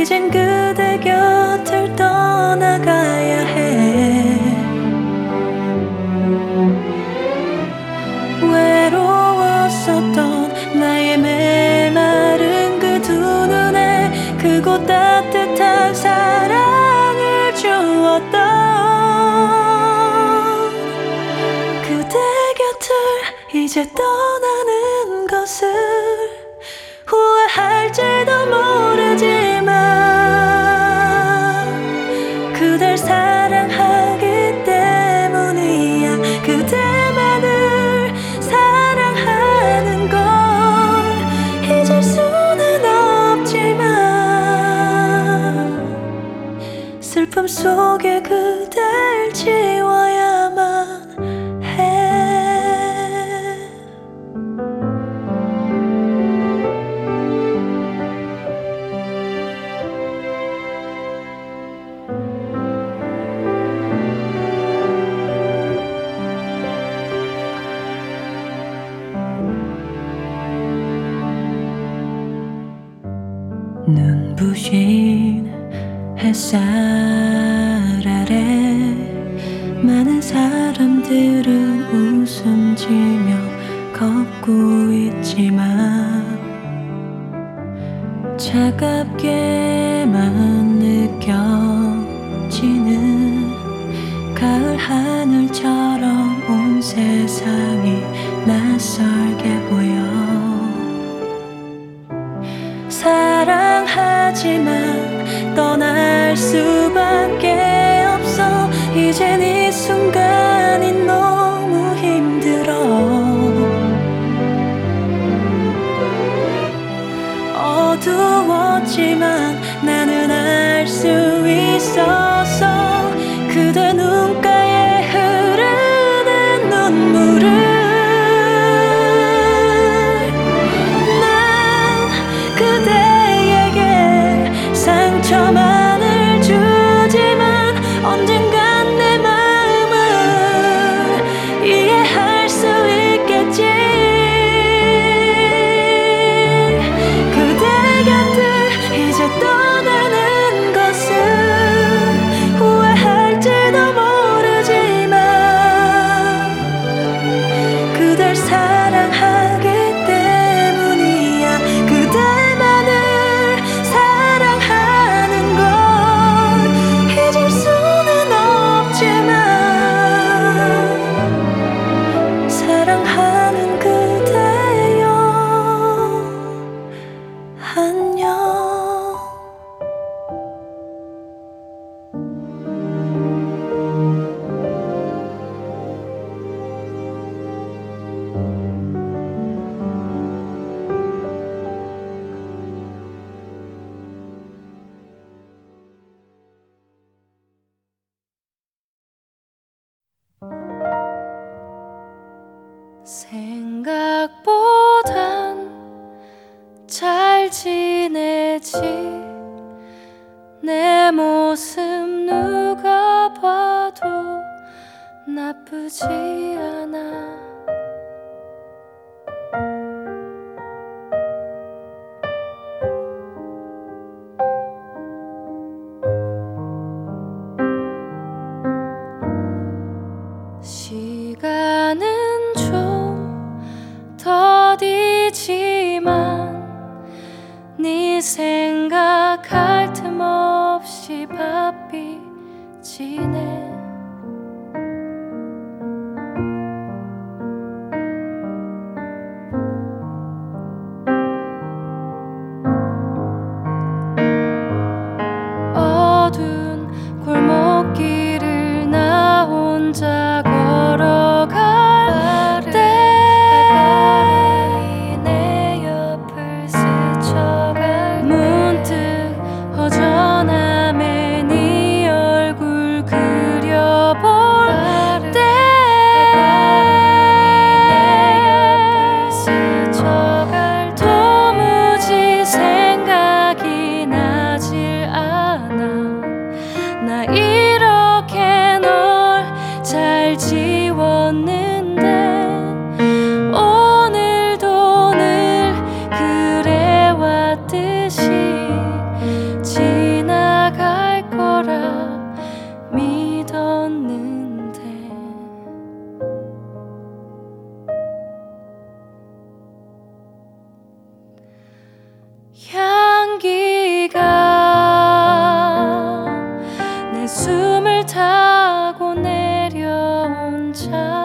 이젠 그대 곁을 떠나가야 해. 외로웠었던 나의 메마른 그 두 눈에 그곳 따뜻한 사랑을 주었던 그대 곁을 이제 떠나는 것을 후회할지도 모르 사랑하 구름을 타고 내려온 자.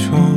좋아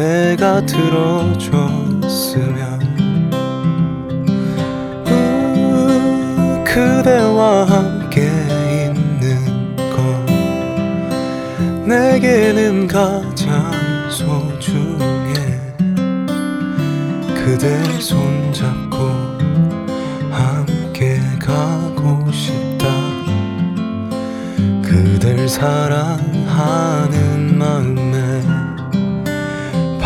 그대가 들어줬으면 우, 그대와 함께 있는 것. 내게는 가장 소중해. 그대 손잡고 함께 가고 싶다. 그댈 사랑하는 마음에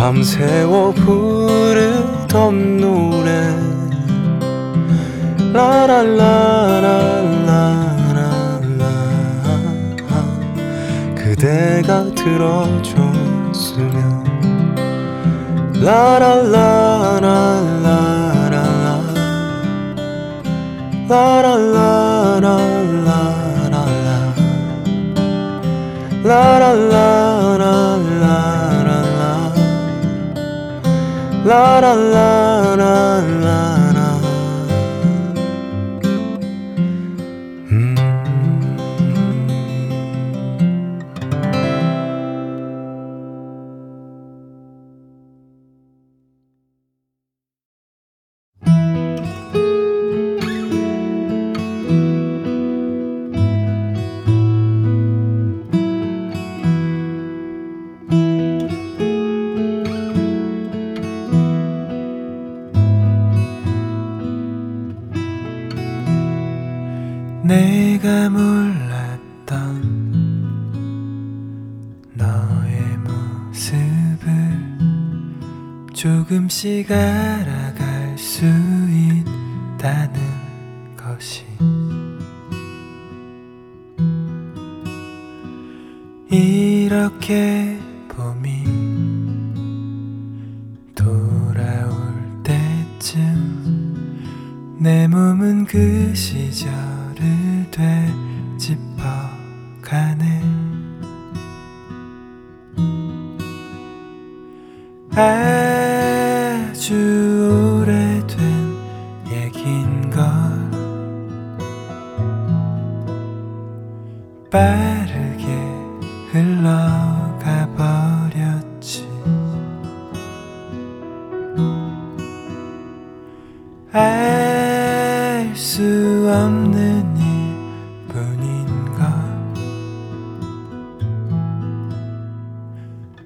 밤새워 부르던 노래. 라라라라라라. 그대가 들어줬으면. 라라라라라라 라라라라라라 라라라라라라 라라라라라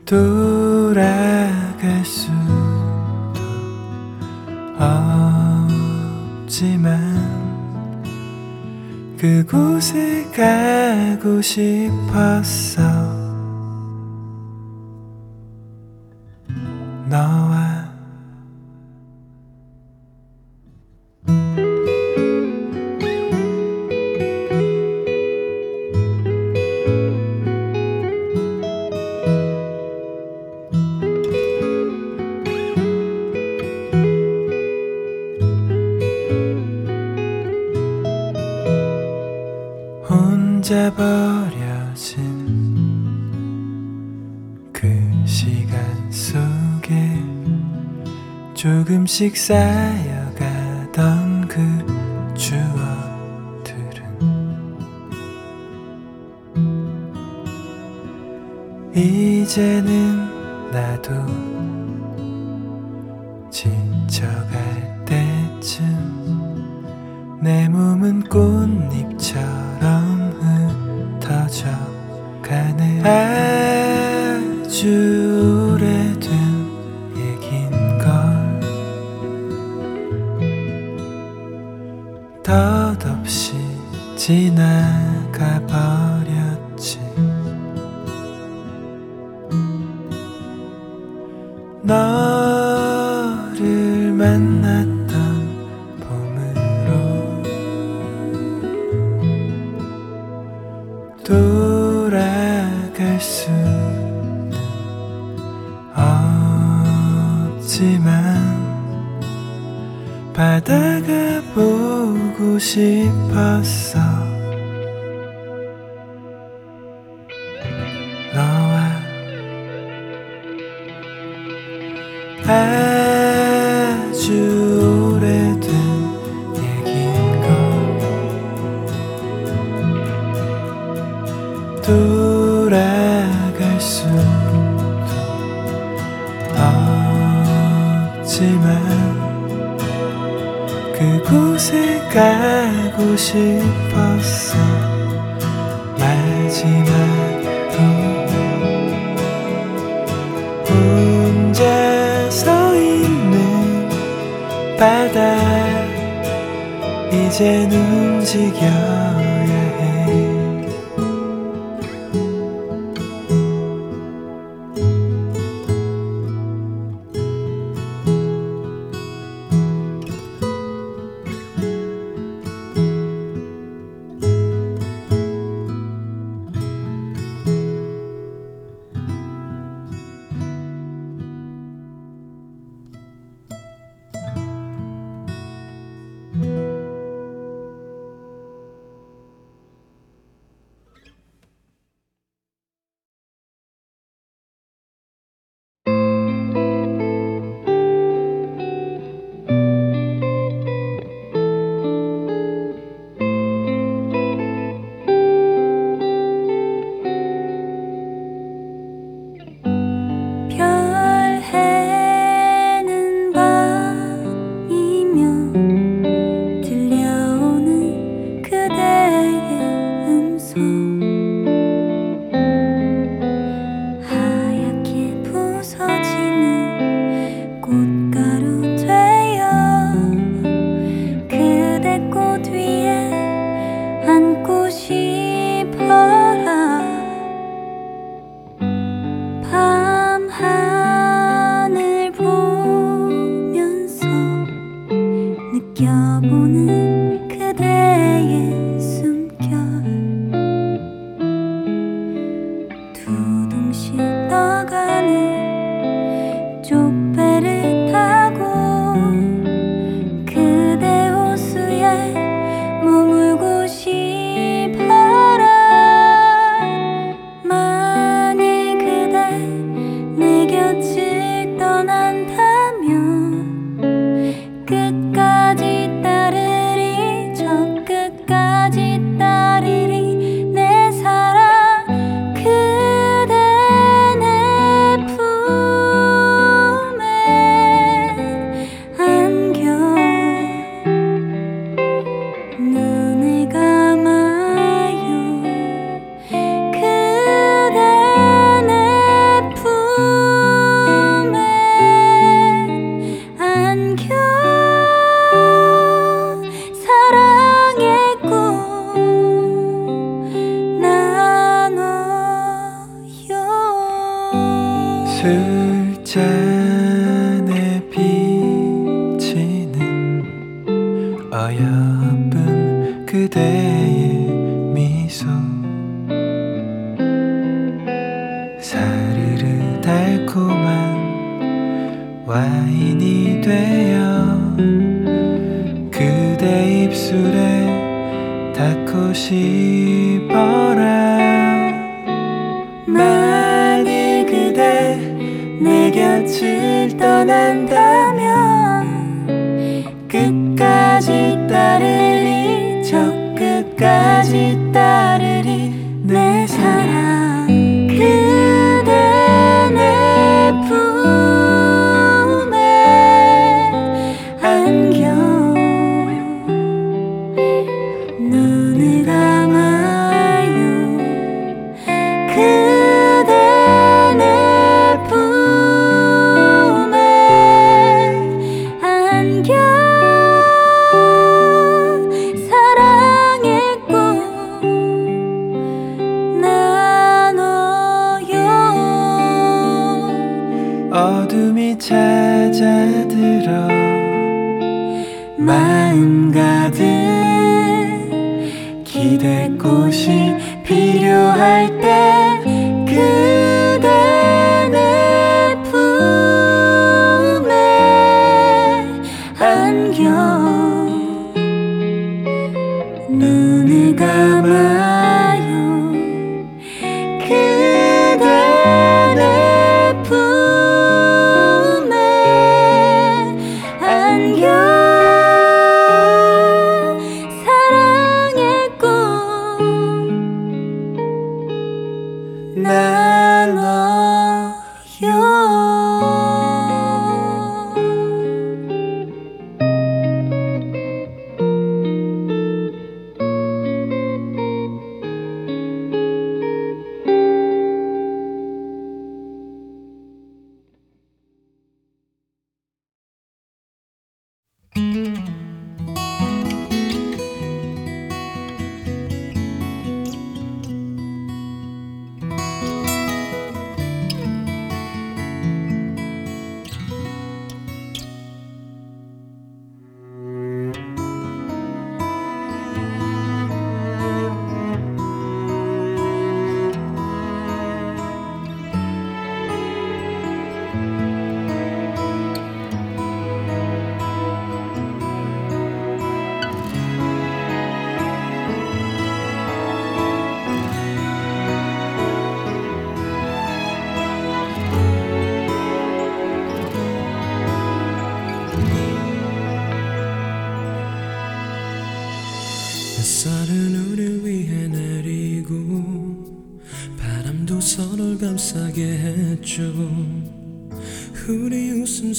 돌아갈 수도 없지만 그곳에 가고 싶었어 success. 바다 이젠 움직여. 술잔에 비치는 어여쁜 그대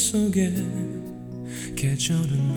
속에 계절은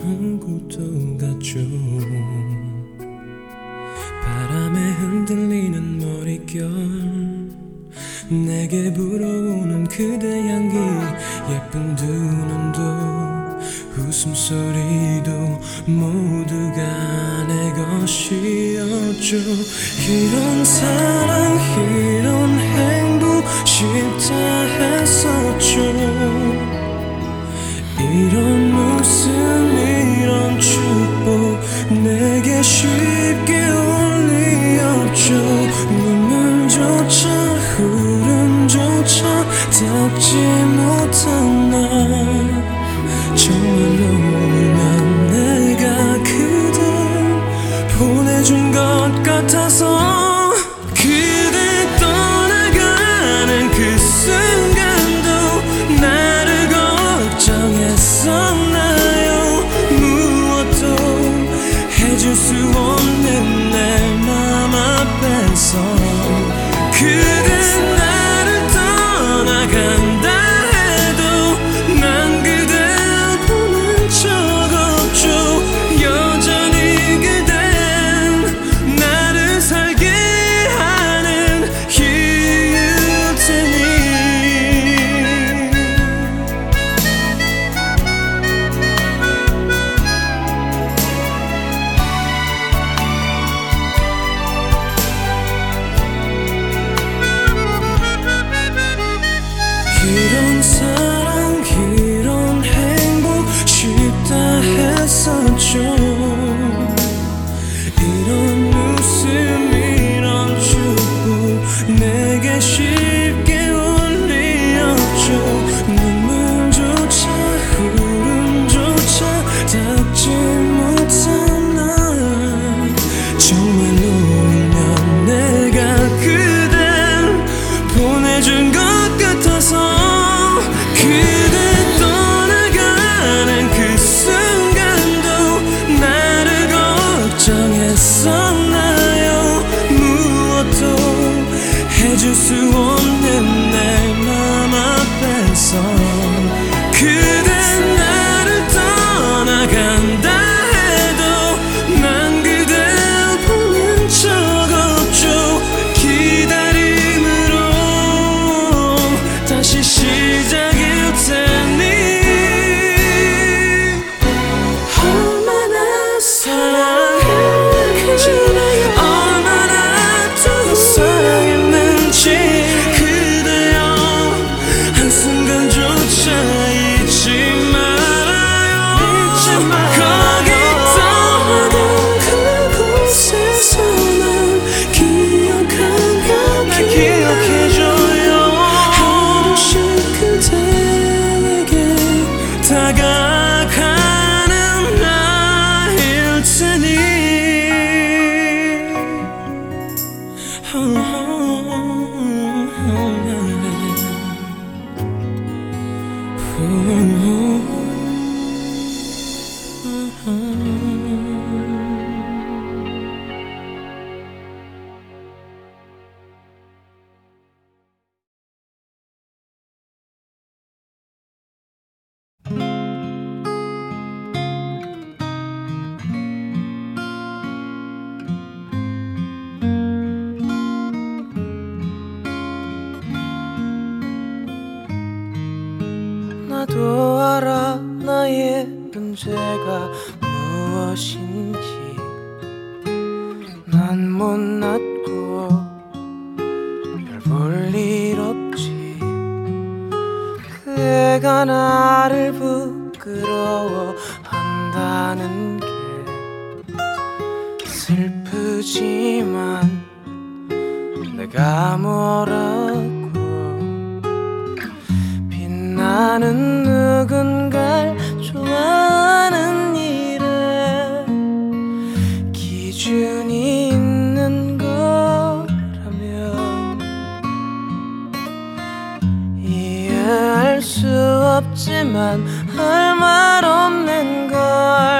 없지만 할 말 없는 걸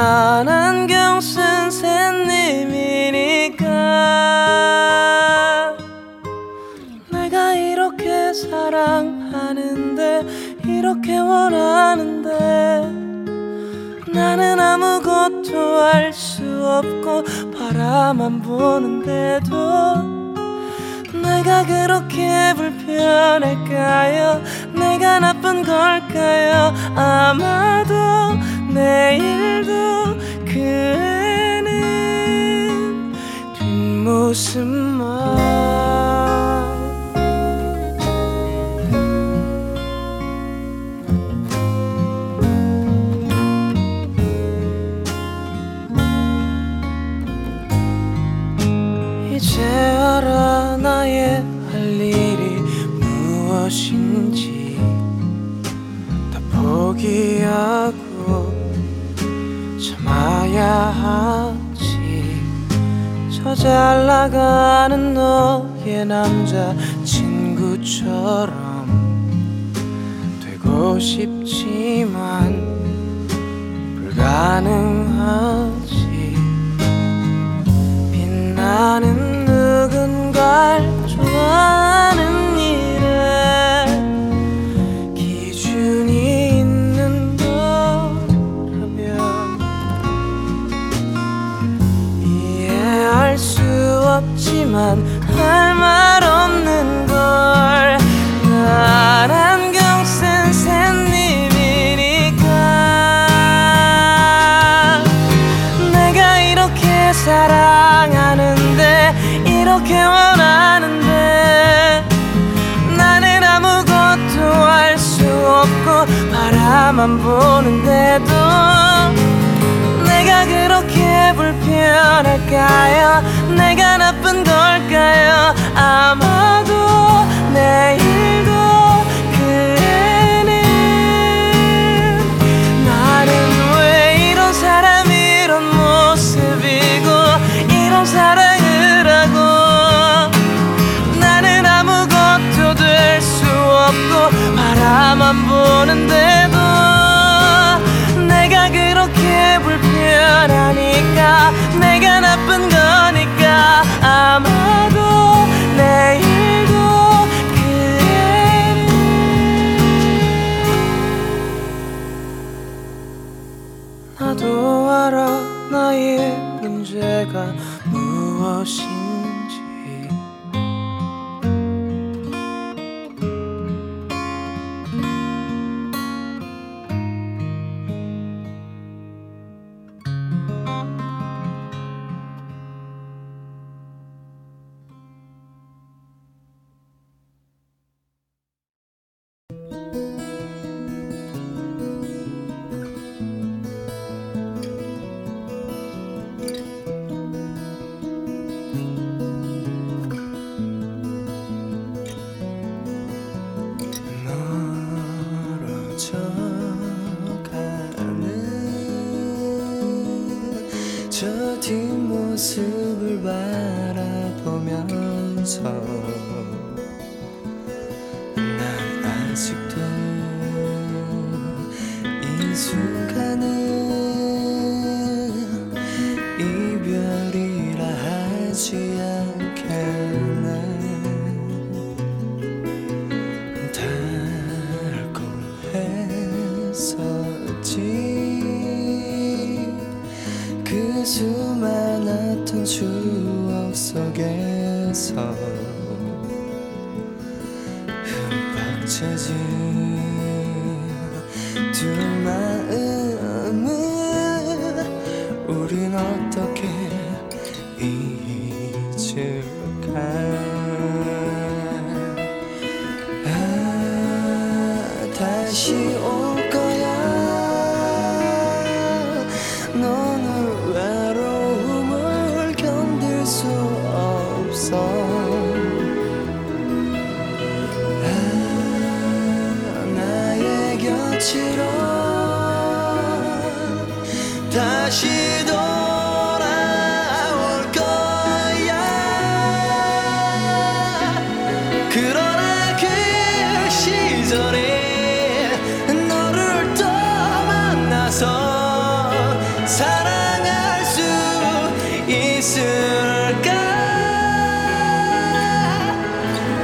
난 안경 쓴 샌님이니까. 내가 이렇게 사랑하는데 이렇게 원하는데 나는 아무것도 알 수 없고 바라만 보는데도 내가 그렇게 불편할까요? 내가 나쁜 걸까요? 아마도 내일도 그 애는 뒷모습만 저잘 나가는 너의 남자 친구처럼 되고 싶지만 불가능하지. 빛나는 누군가를 좋아하는 없지만 할 말 없는 걸 나란 경센 샌님이니까 내가 이렇게 사랑하는데 이렇게 원하는데 나는 아무것도 할 수 없고 바라만 보는데도 내가 그렇게 불편할까요? 내가 나 쁜 걸까요? 아마도 내일도 그 애는 나는 왜 이런 사람 이런 모습이고 이런 사랑을 하고 나는 아무것도 될 수 없고 바라만 보는데도 내가 그렇게 불편하니까 내가 나쁜 거니 까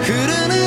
흐르는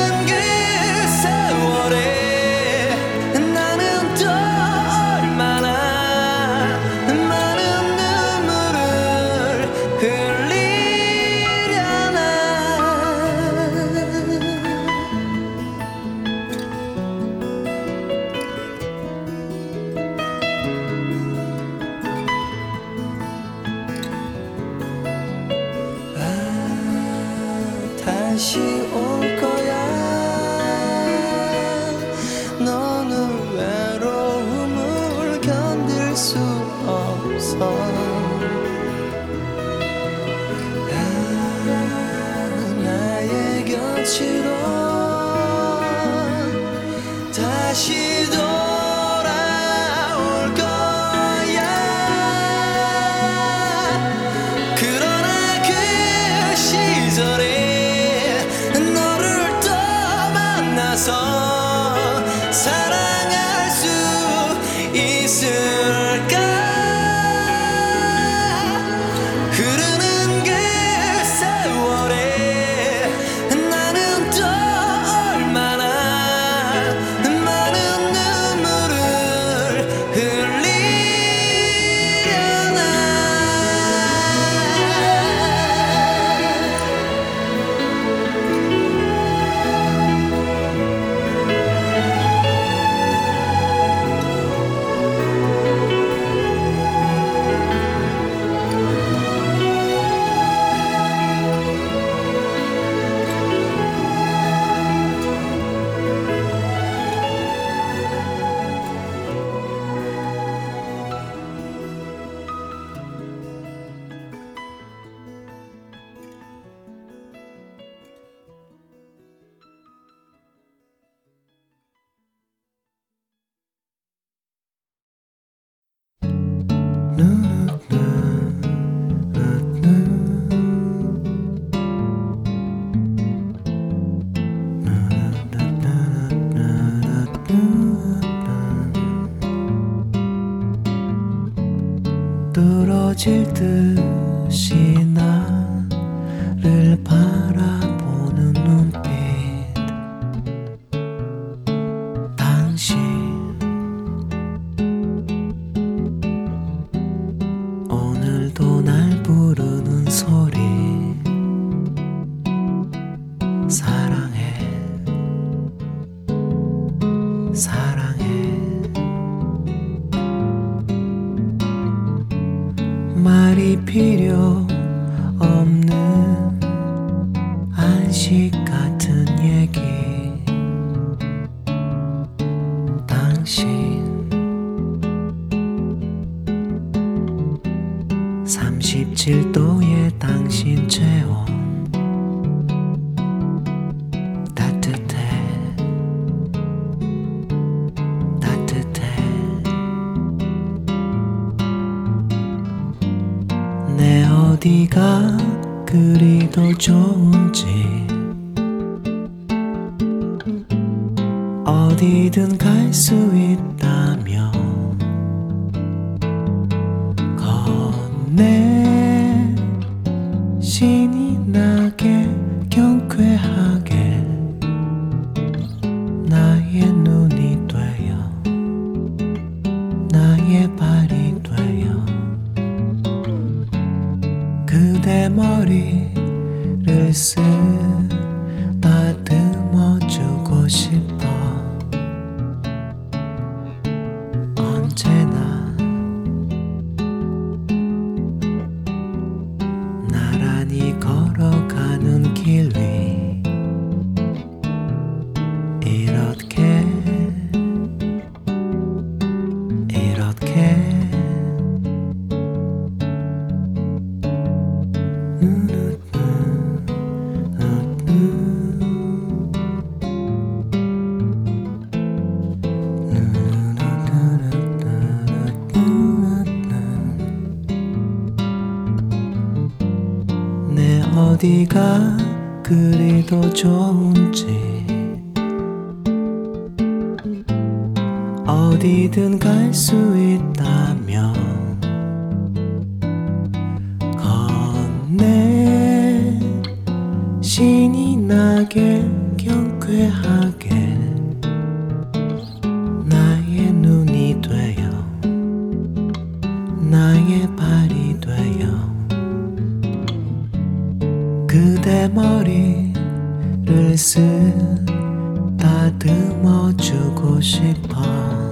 다듬어 주고 싶어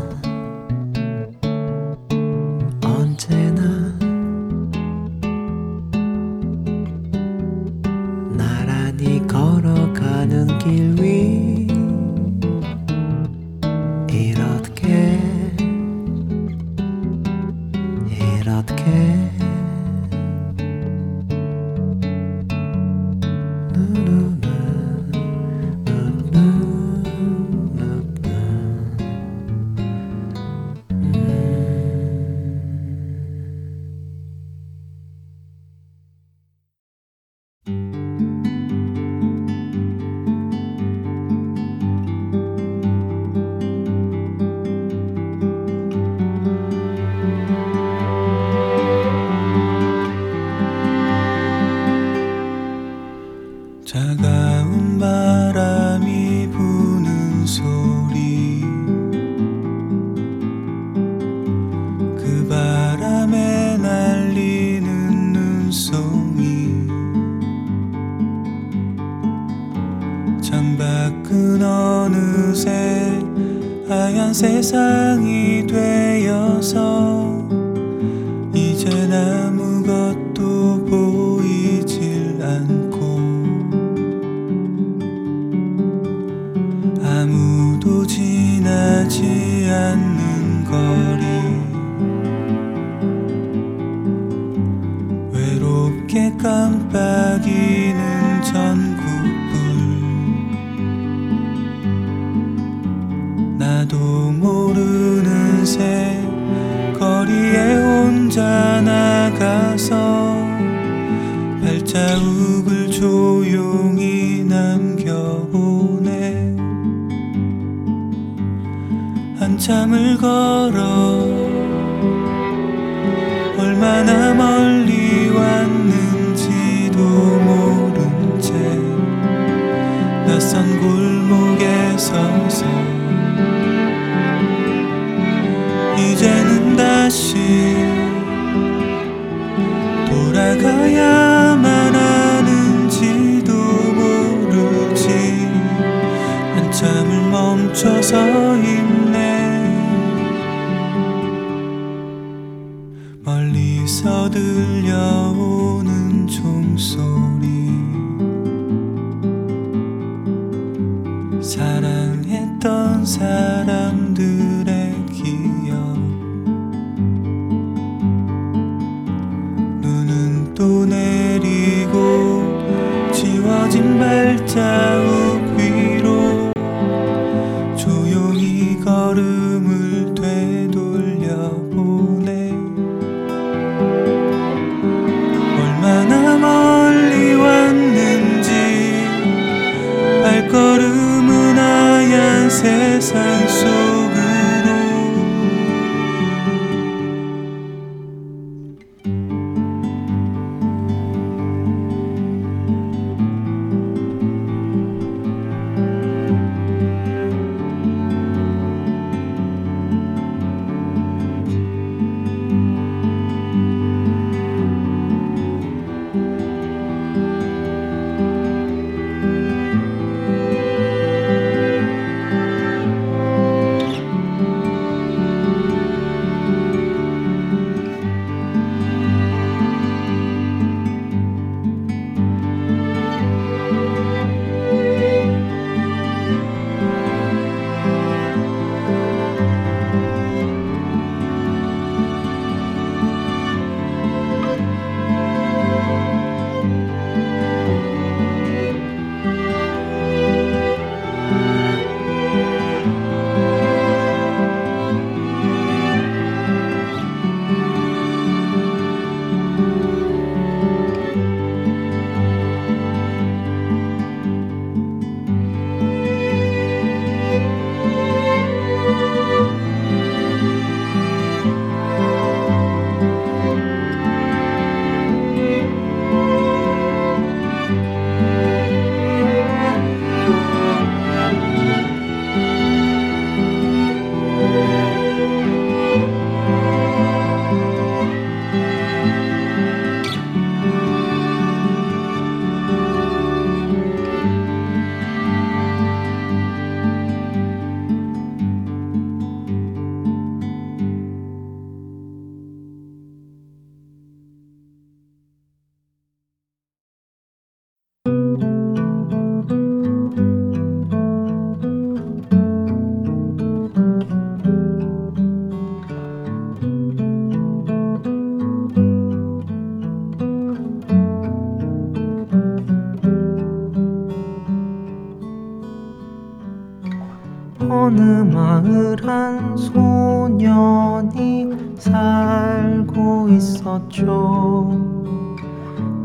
있었죠.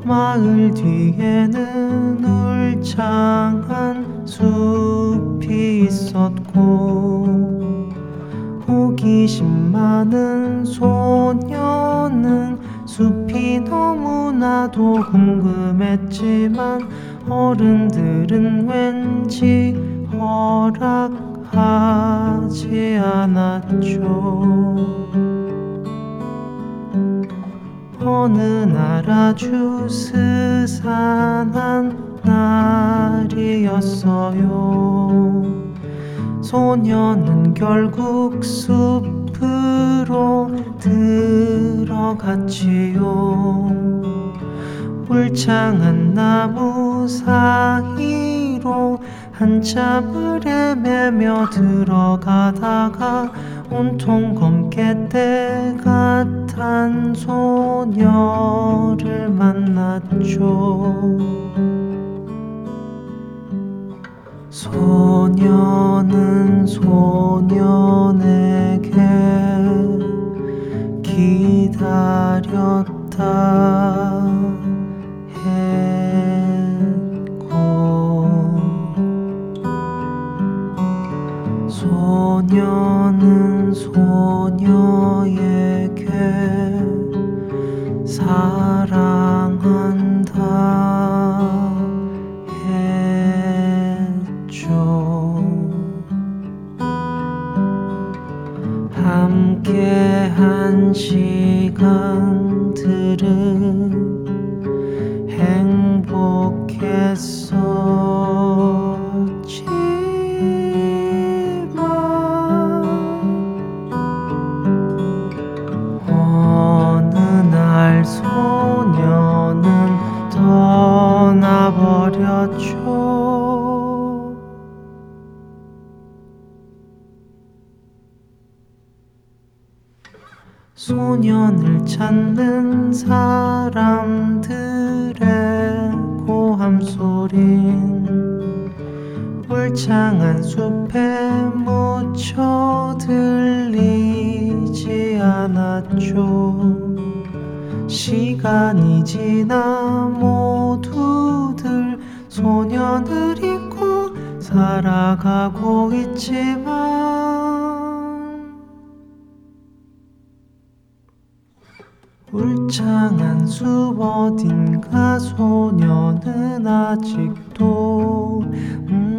마을 뒤에는 울창한 숲이 있었고 호기심 많은 소녀는 숲이 너무나도 궁금했지만 어른들은 왠지 허락하지 않았죠. 어느 날 아주 스산한 날이었어요. 소녀는 결국 숲으로 들어갔지요. 울창한 나무 사이로 한참을 헤매며 들어가다가 온통 검게 때가 탄 소녀를 만났죠. 소녀는 소년에게 기다렸다 소녀는 소녀에게 사랑한다 했죠. 함께 한 시간들은 행복했었 소년을 찾는 사람들의 고함 소린 울창한 숲에 묻혀 들리지 않았죠. 시간이 지나 모두들 소년을 잊고 살아가고 있지만 창한 숲 어딘가 소녀는 아직도 음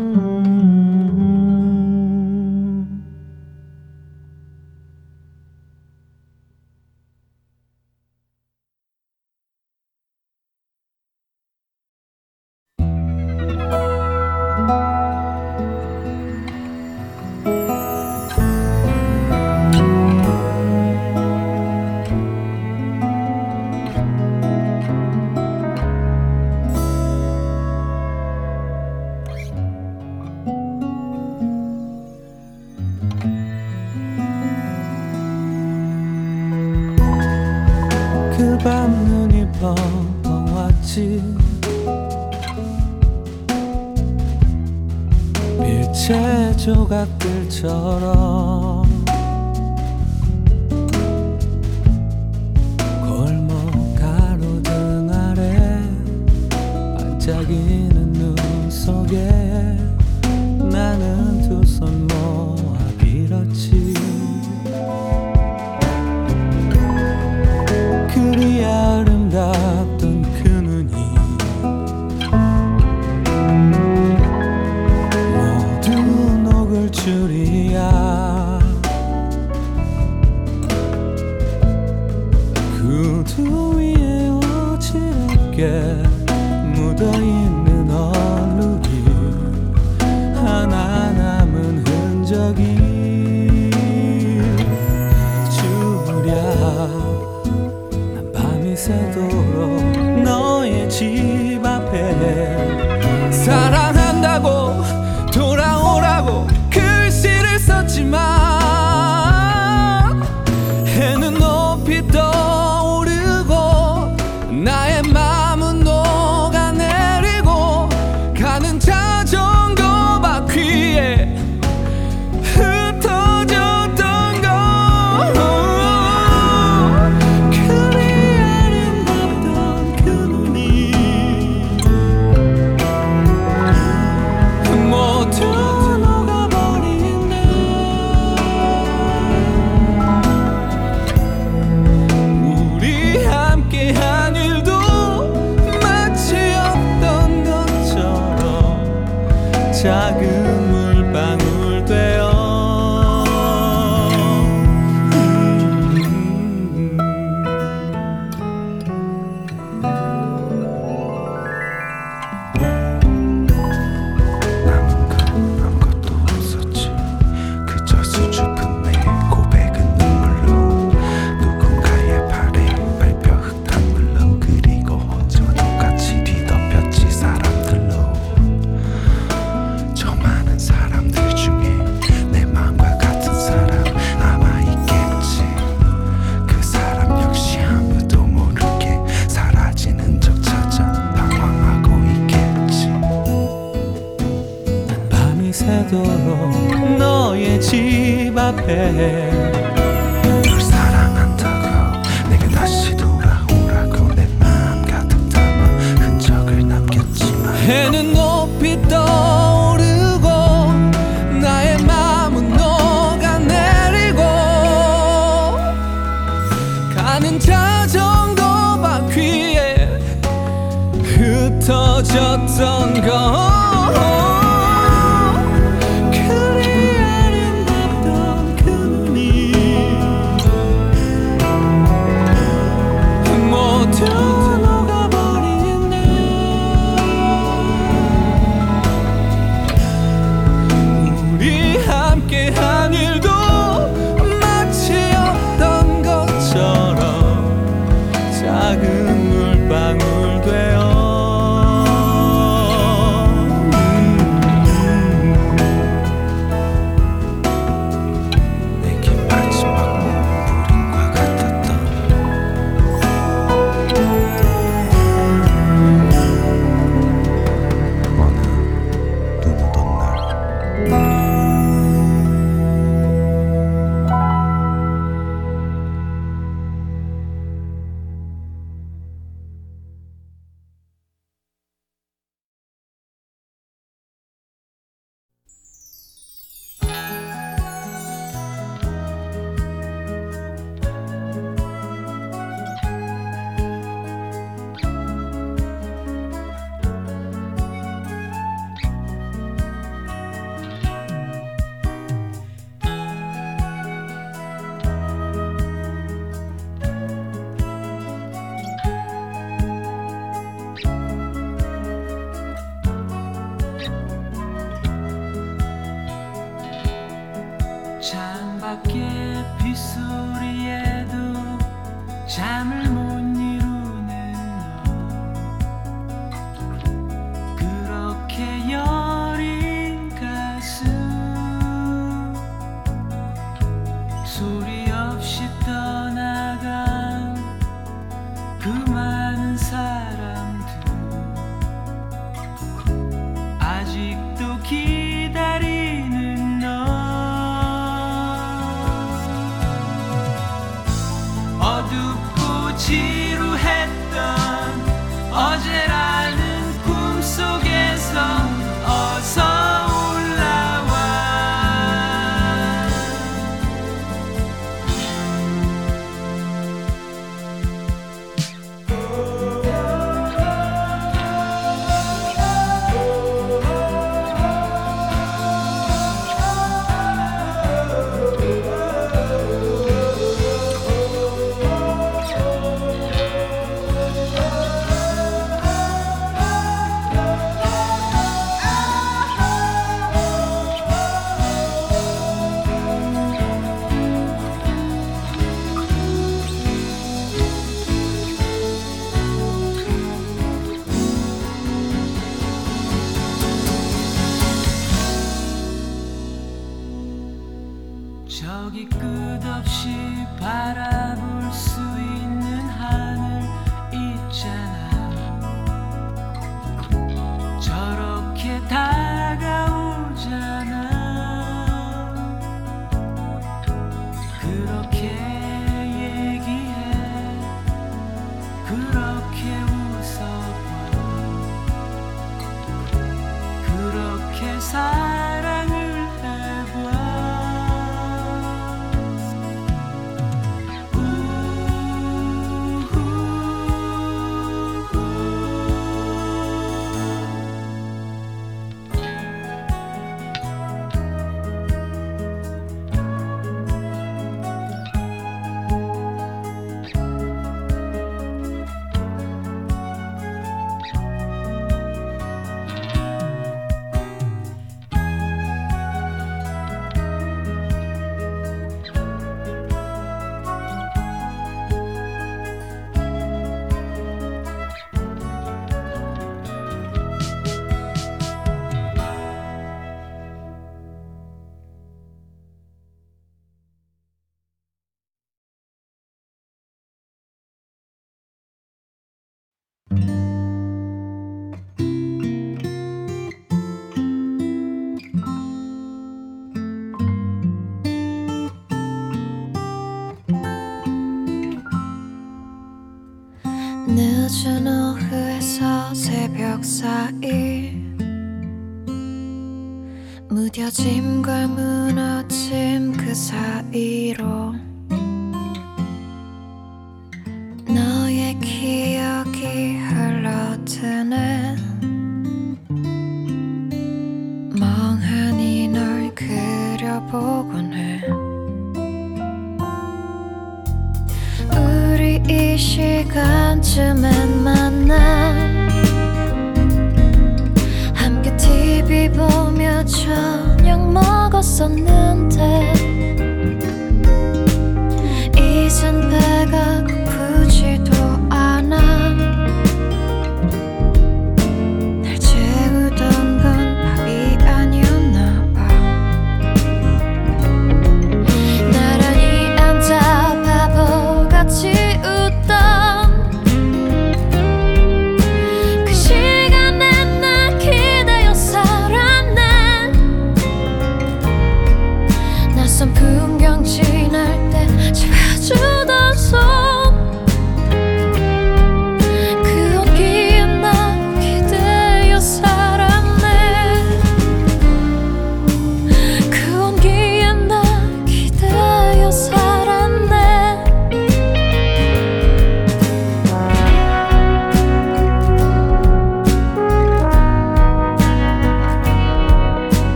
짐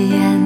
一眼。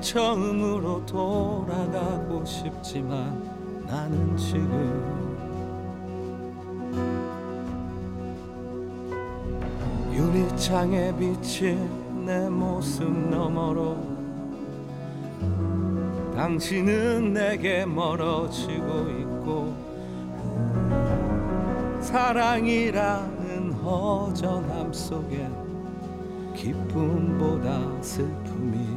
처음으로 돌아가고 싶지만 나는 지금 유리창에 비친 내 모습 너머로 당신은 내게 멀어지고 있고 사랑이라는 허전함 속에 기쁨보다 슬픔이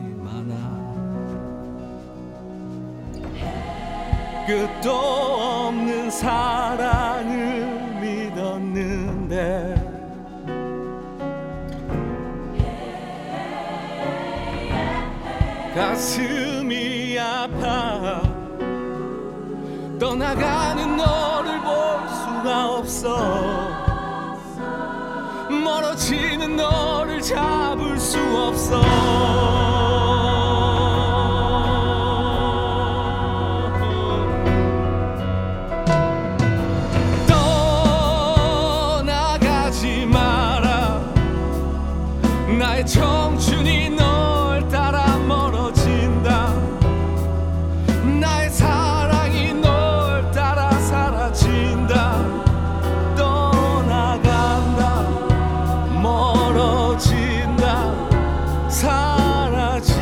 끝도 없는 사랑을 믿었는데. 가슴이 아파. 떠나가는 너를 볼 수가 없어. 멀어지는 너를 잡을 수 없어 나의 사랑이 널 따라 사라진다. 떠나간다. 멀어진다. 사라진다.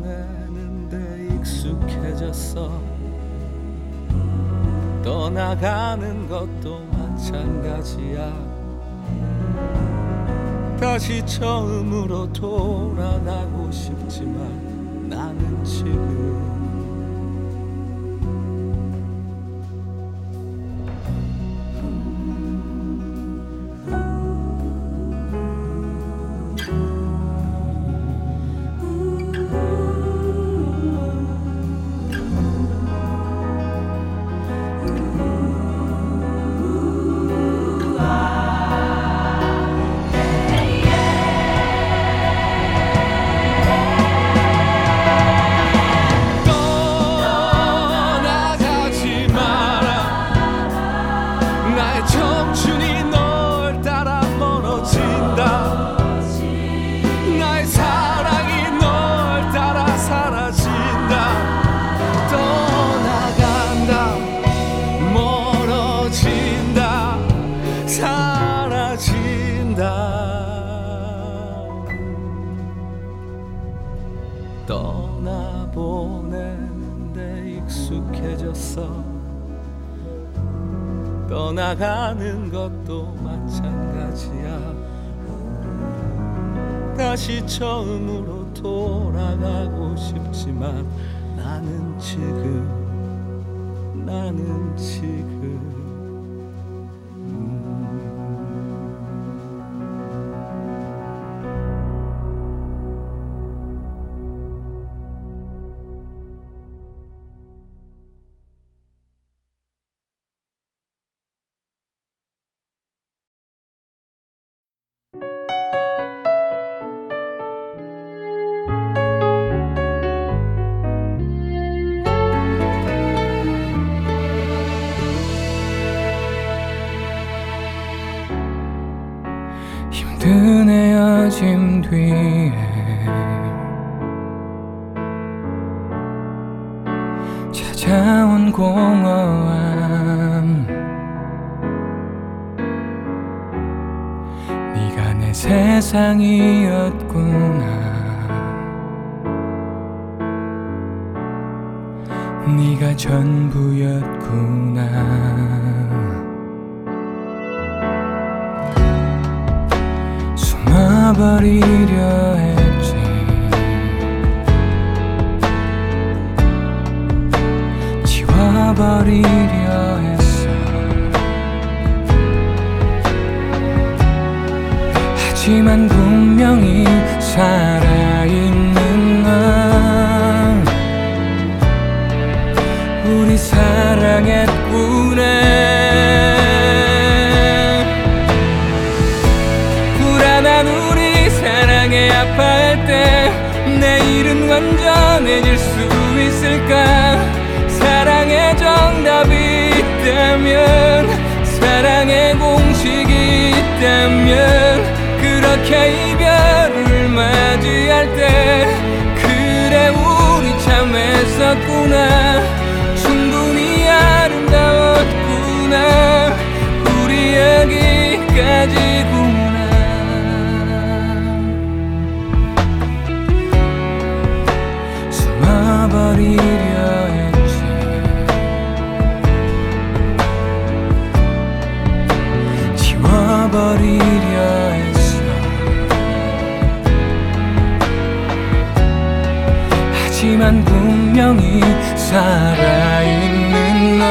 떠나보내는데 익숙해졌어 떠나가는 것도 마찬가지야. 다시 처음으로 돌아가고 싶지만 나는 지금 찾아온 공허함. 네가 내 세상이었구나. 네가 전부였구나. 숨어버리려 했 지 지워버리려 했어. 하지만 분명히 살아있는 넌 우리 사랑했 있다면 사랑의 공식이 있다면 그렇게 이별을 맞이할 때 그래 우리 참 애썼구나. 충분히 아름다웠구나. 우리 여기까지 살아있는 넌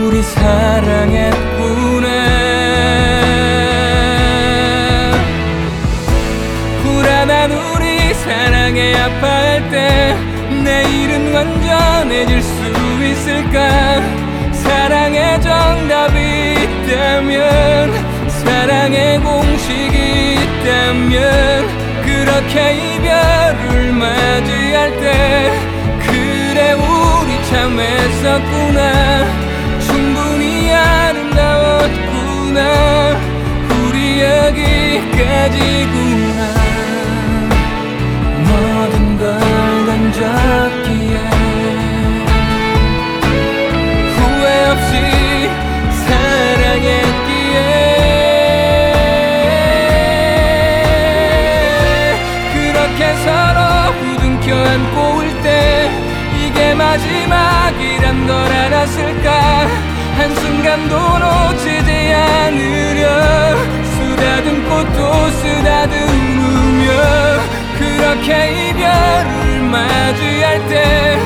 우리 사랑했구나 불안한 우리 사랑에 아파할 때 내 일은 완전해질 수 있을까? 사랑의 정답이 있다면 사랑의 공식이 있다면 그렇게 이별을 맞이할 때 그래 우리 참 애썼구나. 충분히 아름다웠구나. 우리 여기까지구나. 모든 걸 던졌 한순간도 놓치지 않으려. 쓰다듬고 또 쓰다듬으며 그렇게 이별을 맞이할 때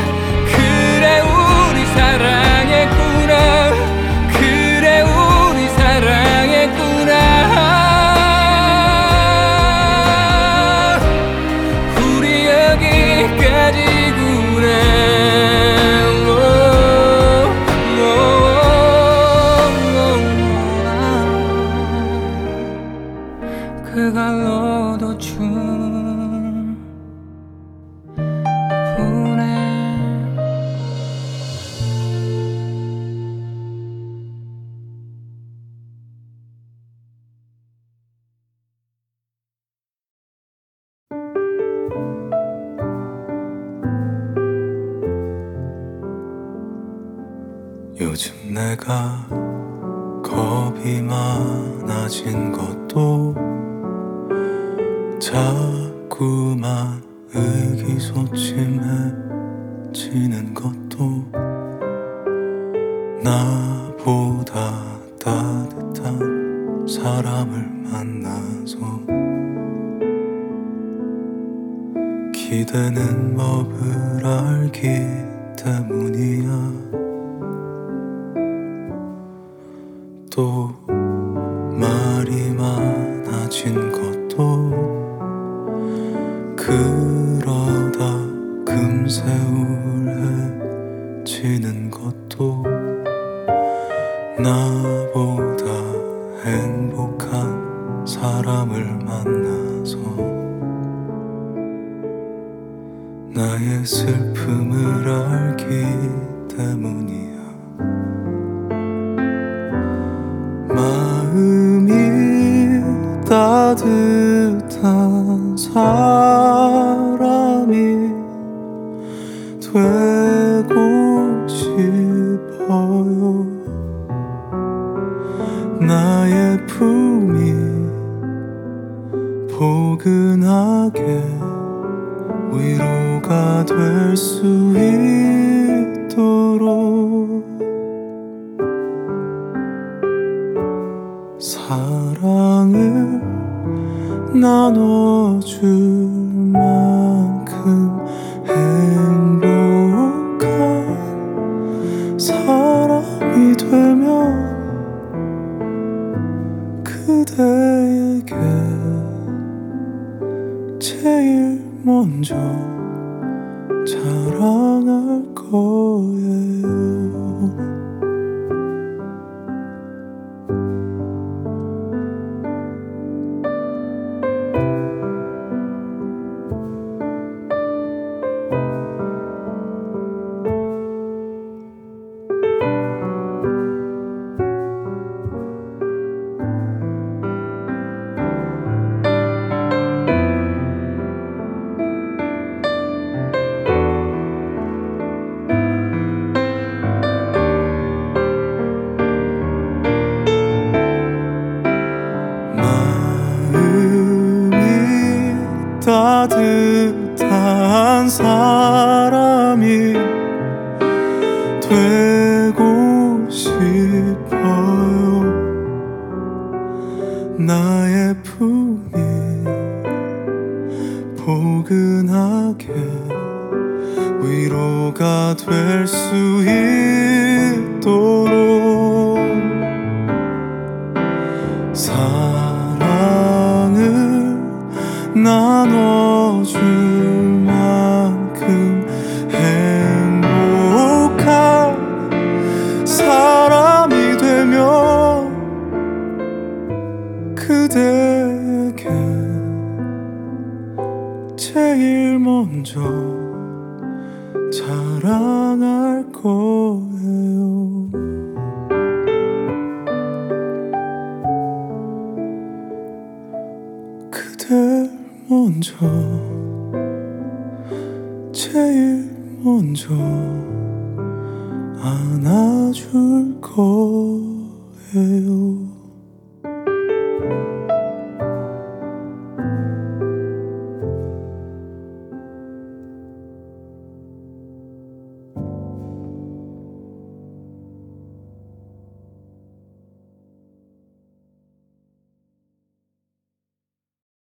나눠줄